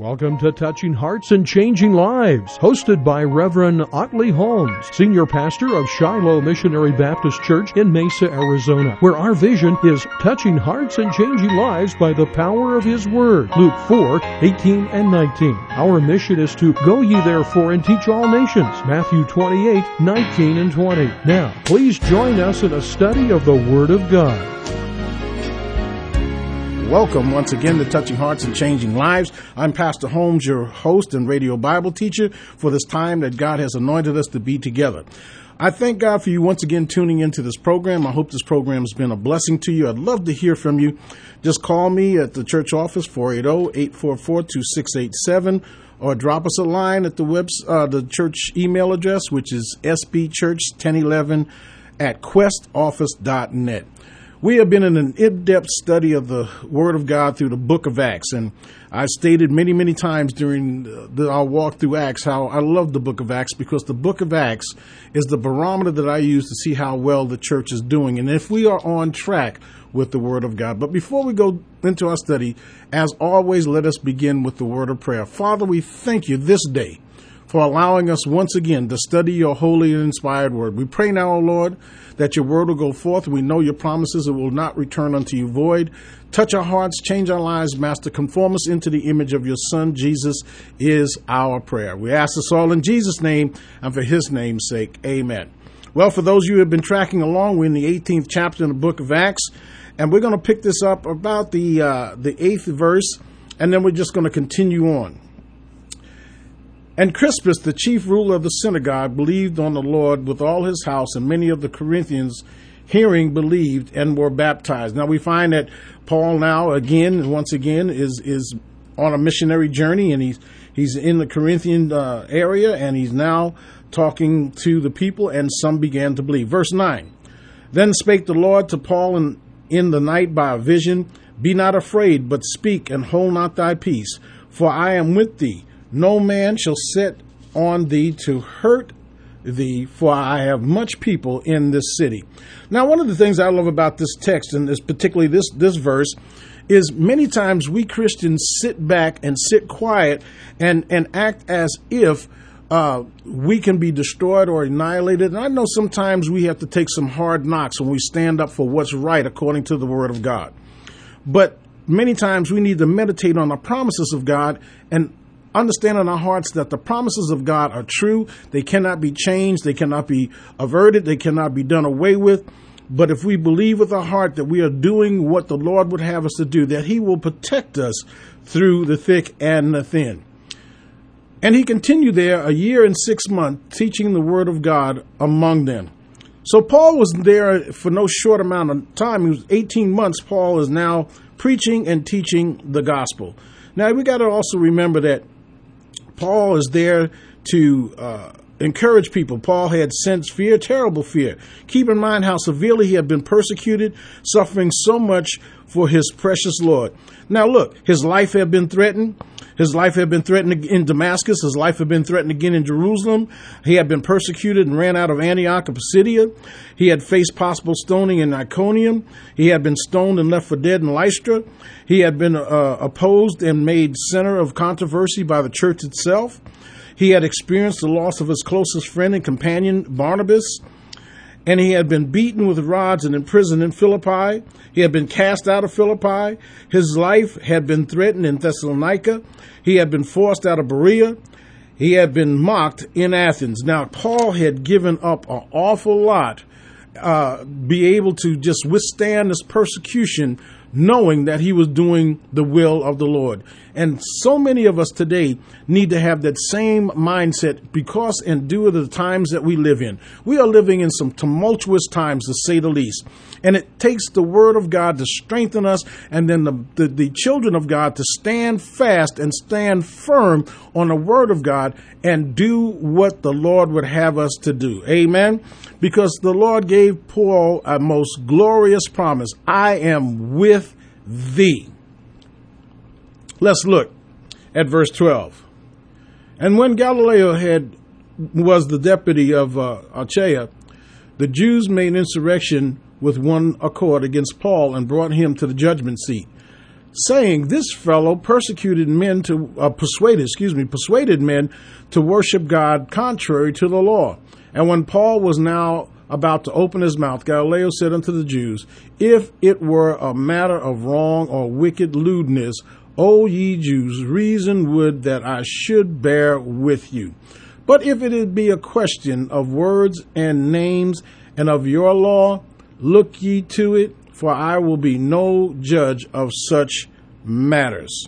Welcome to Touching Hearts and Changing Lives, hosted by Reverend Otley Holmes, Senior Pastor of Shiloh Missionary Baptist Church in Mesa, Arizona, where our vision is touching hearts and changing lives by the power of His Word. Luke 4, 18 and 19. Our mission is to go ye therefore and teach all nations. Matthew 28, 19 and 20. Now, please join us in a study of the Word of God. Welcome once again to Touching Hearts and Changing Lives. I'm Pastor Holmes, your host and radio Bible teacher for this time that God has anointed us to be together. I thank God for you once again tuning into this program. I hope this program has been a blessing to you. I'd love to hear from you. Just call me at the church office 480-844-2687 or drop us a line at the uh, the church email address which is sbchurch1011 at questoffice.net. We have been in an in depth study of the Word of God through the book of Acts. And I've stated many, many times during uh, the, our walk through Acts how I love the book of Acts because the book of Acts is the barometer that I use to see how well the church is doing and if we are on track with the Word of God. But before we go into our study, as always, let us begin with the word of prayer. Father, we thank you this day for allowing us once again to study your holy and inspired word. We pray now, O Lord, that your word will go forth. We know your promises, it will not return unto you void. Touch our hearts, change our lives, Master. Conform us into the image of your Son, Jesus, is our prayer. We ask this all in Jesus' name and for his name's sake. Amen. Well, for those of you who have been tracking along, we're in the 18th chapter in the book of Acts, and we're going to pick this up about the uh, the eighth verse, and then we're just going to continue on. And Crispus, the chief ruler of the synagogue, believed on the Lord with all his house, and many of the Corinthians, hearing, believed and were baptized. Now we find that Paul now again, once again, is is on a missionary journey, and he's he's in the Corinthian uh, area, and he's now talking to the people, and some began to believe. Verse nine. Then spake the Lord to Paul in, in the night by a vision, Be not afraid, but speak, and hold not thy peace, for I am with thee no man shall set on thee to hurt thee, for I have much people in this city. Now, one of the things I love about this text, and this, particularly this, this verse, is many times we Christians sit back and sit quiet and, and act as if uh, we can be destroyed or annihilated. And I know sometimes we have to take some hard knocks when we stand up for what's right according to the Word of God. But many times we need to meditate on the promises of God and understand in our hearts that the promises of God are true. They cannot be changed. They cannot be averted. They cannot be done away with. But if we believe with our heart that we are doing what the Lord would have us to do, that He will protect us through the thick and the thin. And he continued there a year and six months teaching the word of God among them. So Paul was there for no short amount of time. He was 18 months. Paul is now preaching and teaching the gospel. Now we got to also remember that Paul is there to uh, encourage people. Paul had sensed fear, terrible fear. Keep in mind how severely he had been persecuted, suffering so much for his precious Lord. Now, look, his life had been threatened. His life had been threatened in Damascus. His life had been threatened again in Jerusalem. He had been persecuted and ran out of Antioch of Pisidia. He had faced possible stoning in Iconium. He had been stoned and left for dead in Lystra. He had been uh, opposed and made center of controversy by the church itself. He had experienced the loss of his closest friend and companion, Barnabas and he had been beaten with rods and imprisoned in Philippi. He had been cast out of Philippi. His life had been threatened in Thessalonica. He had been forced out of Berea. He had been mocked in Athens. Now, Paul had given up an awful lot, uh, be able to just withstand this persecution knowing that he was doing the will of the Lord. And so many of us today need to have that same mindset because and due to the times that we live in. We are living in some tumultuous times, to say the least. And it takes the word of God to strengthen us and then the, the, the children of God to stand fast and stand firm on the word of God and do what the Lord would have us to do. Amen. Because the Lord gave Paul a most glorious promise. I am with thee. Let's look at verse 12. And when Gallio had was the deputy of uh, Achaia, the Jews made insurrection with one accord against Paul and brought him to the judgment seat. Saying, This fellow persecuted men to, uh, persuaded, excuse me, persuaded men to worship God contrary to the law. And when Paul was now about to open his mouth, Gallio said unto the Jews, If it were a matter of wrong or wicked lewdness, O ye Jews, reason would that I should bear with you. But if it be a question of words and names and of your law, look ye to it, for I will be no judge of such matters.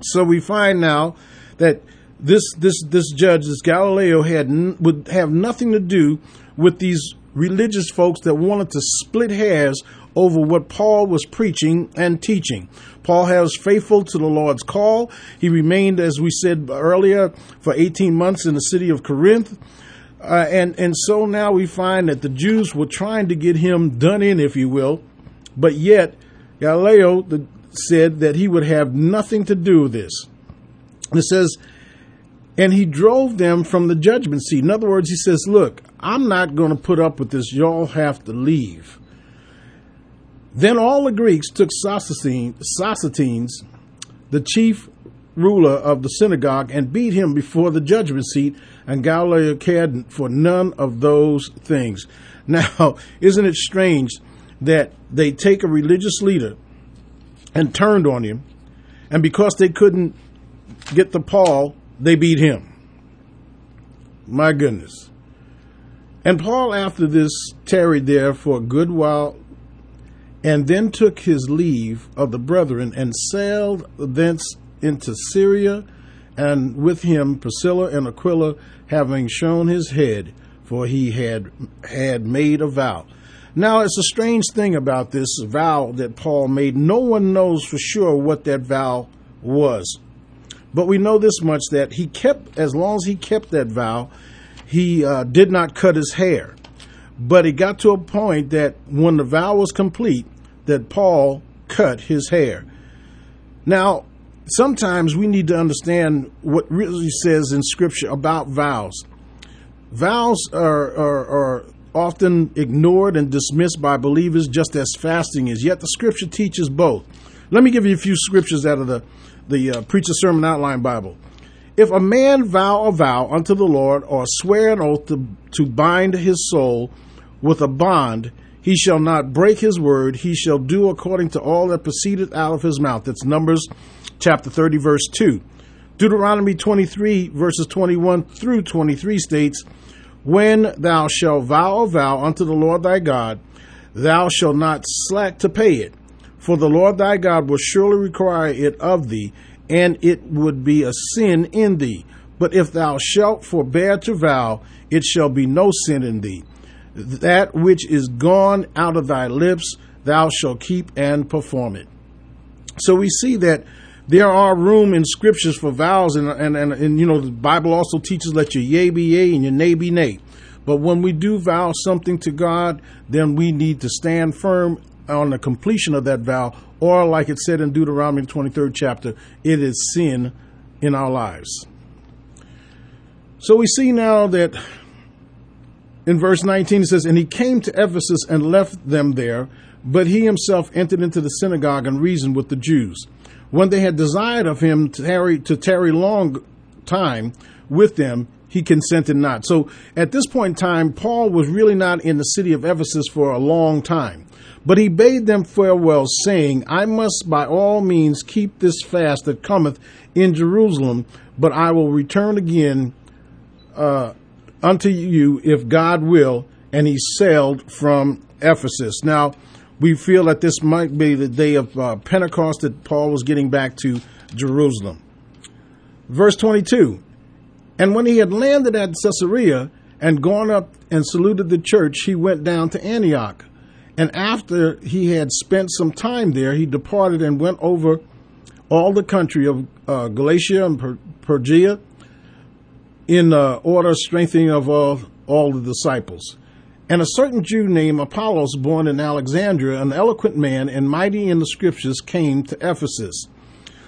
So we find now that this this this judge, this Gallio, had would have nothing to do with these religious folks that wanted to split hairs over what Paul was preaching and teaching. Paul has faithful to the Lord's call. He remained, as we said earlier, for 18 months in the city of Corinth. Uh, and, and so now we find that the Jews were trying to get him done in, if you will, but yet Gallio the, said that he would have nothing to do with this. It says, and he drove them from the judgment seat. In other words, he says, Look, I'm not going to put up with this. Y'all have to leave. Then all the Greeks took Sosthenes, the chief ruler of the synagogue, and beat him before the judgment seat, and Gallio cared for none of those things. Now, isn't it strange that they take a religious leader and turned on him, and because they couldn't get the Paul, they beat him? My goodness. And Paul, after this, tarried there for a good while and then took his leave of the brethren and sailed thence into Syria, and with him Priscilla and Aquila, having shown his head, for he had had made a vow. Now it's a strange thing about this vow that Paul made. No one knows for sure what that vow was. But we know this much that he kept, as long as he kept that vow, he uh, did not cut his hair. But it got to a point that when the vow was complete, that Paul cut his hair. Now, sometimes we need to understand what really says in Scripture about vows. Vows are, are, are often ignored and dismissed by believers just as fasting is, yet the Scripture teaches both. Let me give you a few scriptures out of the, the uh, Preacher Sermon Outline Bible. If a man vow a vow unto the Lord, or swear an oath to, to bind his soul with a bond, he shall not break his word. He shall do according to all that proceedeth out of his mouth. That's Numbers chapter 30, verse 2. Deuteronomy 23, verses 21 through 23 states, When thou shalt vow a vow unto the Lord thy God, thou shalt not slack to pay it, for the Lord thy God will surely require it of thee, and it would be a sin in thee. But if thou shalt forbear to vow, it shall be no sin in thee that which is gone out of thy lips, thou shalt keep and perform it. So we see that there are room in scriptures for vows, and, and, and, and you know, the Bible also teaches let your yea be yea and your nay be nay. But when we do vow something to God, then we need to stand firm on the completion of that vow, or like it said in Deuteronomy 23rd chapter, it is sin in our lives. So we see now that in verse 19 it says, And he came to Ephesus and left them there, but he himself entered into the synagogue and reasoned with the Jews. When they had desired of him to tarry, to tarry long time with them, he consented not. So at this point in time, Paul was really not in the city of Ephesus for a long time. But he bade them farewell, saying, I must by all means keep this fast that cometh in Jerusalem, but I will return again uh, unto you if God will. And he sailed from Ephesus. Now, we feel that this might be the day of uh, Pentecost that Paul was getting back to Jerusalem. Verse 22 And when he had landed at Caesarea and gone up and saluted the church, he went down to Antioch. And after he had spent some time there, he departed and went over all the country of uh, Galatia and Phrygia in uh, order strengthening of all the disciples. And a certain Jew named Apollos, born in Alexandria, an eloquent man and mighty in the scriptures, came to Ephesus.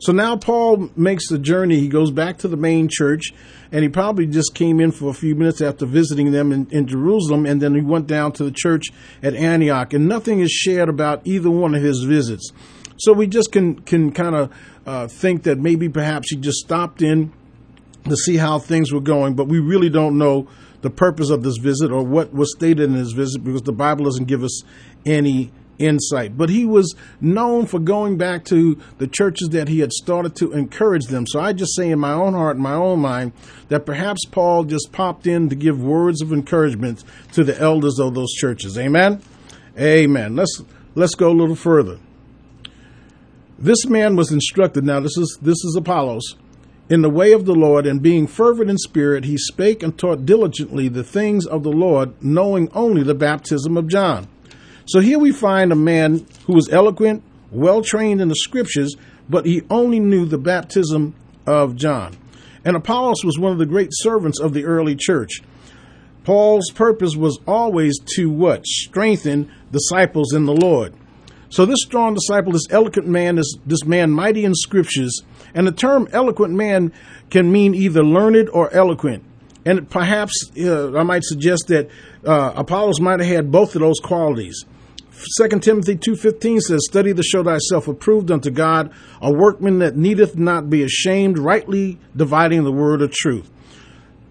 So now Paul makes the journey. He goes back to the main church, and he probably just came in for a few minutes after visiting them in, in, Jerusalem, and then he went down to the church at Antioch. And nothing is shared about either one of his visits. So we just can can kind of uh, think that maybe perhaps he just stopped in to see how things were going, but we really don't know the purpose of this visit or what was stated in his visit because the Bible doesn't give us any insight. But he was known for going back to the churches that he had started to encourage them. So I just say in my own heart, in my own mind, that perhaps Paul just popped in to give words of encouragement to the elders of those churches. Amen. Amen. Let's let's go a little further. This man was instructed. Now this is this is Apollos in the way of the Lord, and being fervent in spirit, he spake and taught diligently the things of the Lord, knowing only the baptism of John. So here we find a man who was eloquent, well trained in the scriptures, but he only knew the baptism of John. And Apollos was one of the great servants of the early church. Paul's purpose was always to what? Strengthen disciples in the Lord. So this strong disciple, this eloquent man, this, this man mighty in scriptures, and the term eloquent man can mean either learned or eloquent. And perhaps uh, I might suggest that uh, Apollos might have had both of those qualities. 2 Timothy 2.15 says, Study to show thyself approved unto God, a workman that needeth not be ashamed, rightly dividing the word of truth.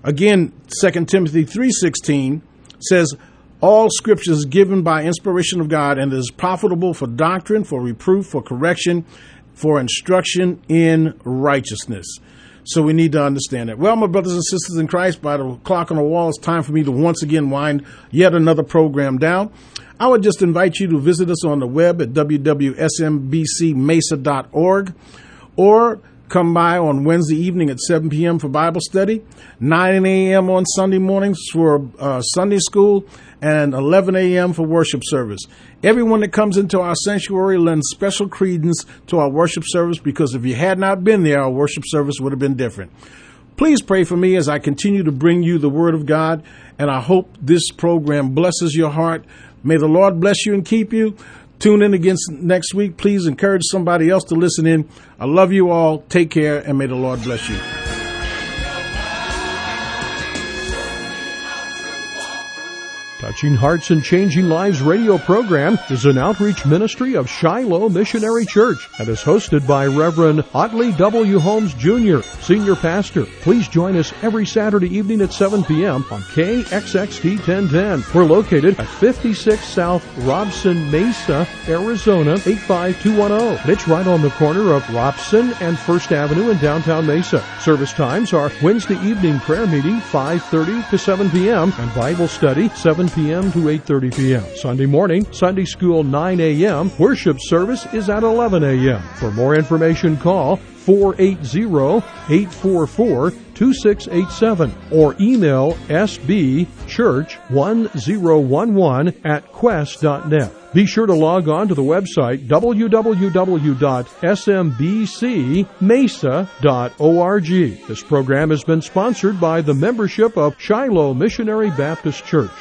Again, 2 Timothy 3.16 says, All scripture is given by inspiration of God and is profitable for doctrine, for reproof, for correction, for instruction in righteousness. So we need to understand that. Well, my brothers and sisters in Christ, by the clock on the wall, it's time for me to once again wind yet another program down. I would just invite you to visit us on the web at www.smbcmesa.org or come by on Wednesday evening at 7 p.m. for Bible study, 9 a.m. on Sunday mornings for uh, Sunday school, and 11 a.m. for worship service. Everyone that comes into our sanctuary lends special credence to our worship service because if you had not been there, our worship service would have been different. Please pray for me as I continue to bring you the Word of God, and I hope this program blesses your heart. May the Lord bless you and keep you. Tune in again next week. Please encourage somebody else to listen in. I love you all. Take care, and may the Lord bless you. Touching Hearts and Changing Lives radio program is an outreach ministry of Shiloh Missionary Church and is hosted by Reverend Otley W. Holmes Jr., Senior Pastor. Please join us every Saturday evening at 7 p.m. on KXXT 1010. We're located at 56 South Robson Mesa, Arizona 85210. And it's right on the corner of Robson and First Avenue in downtown Mesa. Service times are Wednesday evening prayer meeting 5:30 to 7 p.m. and Bible study 7 p.m. to 8.30 p.m. Sunday morning, Sunday school 9 a.m. Worship service is at 11 a.m. For more information, call 480-844-2687 or email sbchurch1011 at quest.net. Be sure to log on to the website www.smbcmesa.org. This program has been sponsored by the membership of Shiloh Missionary Baptist Church.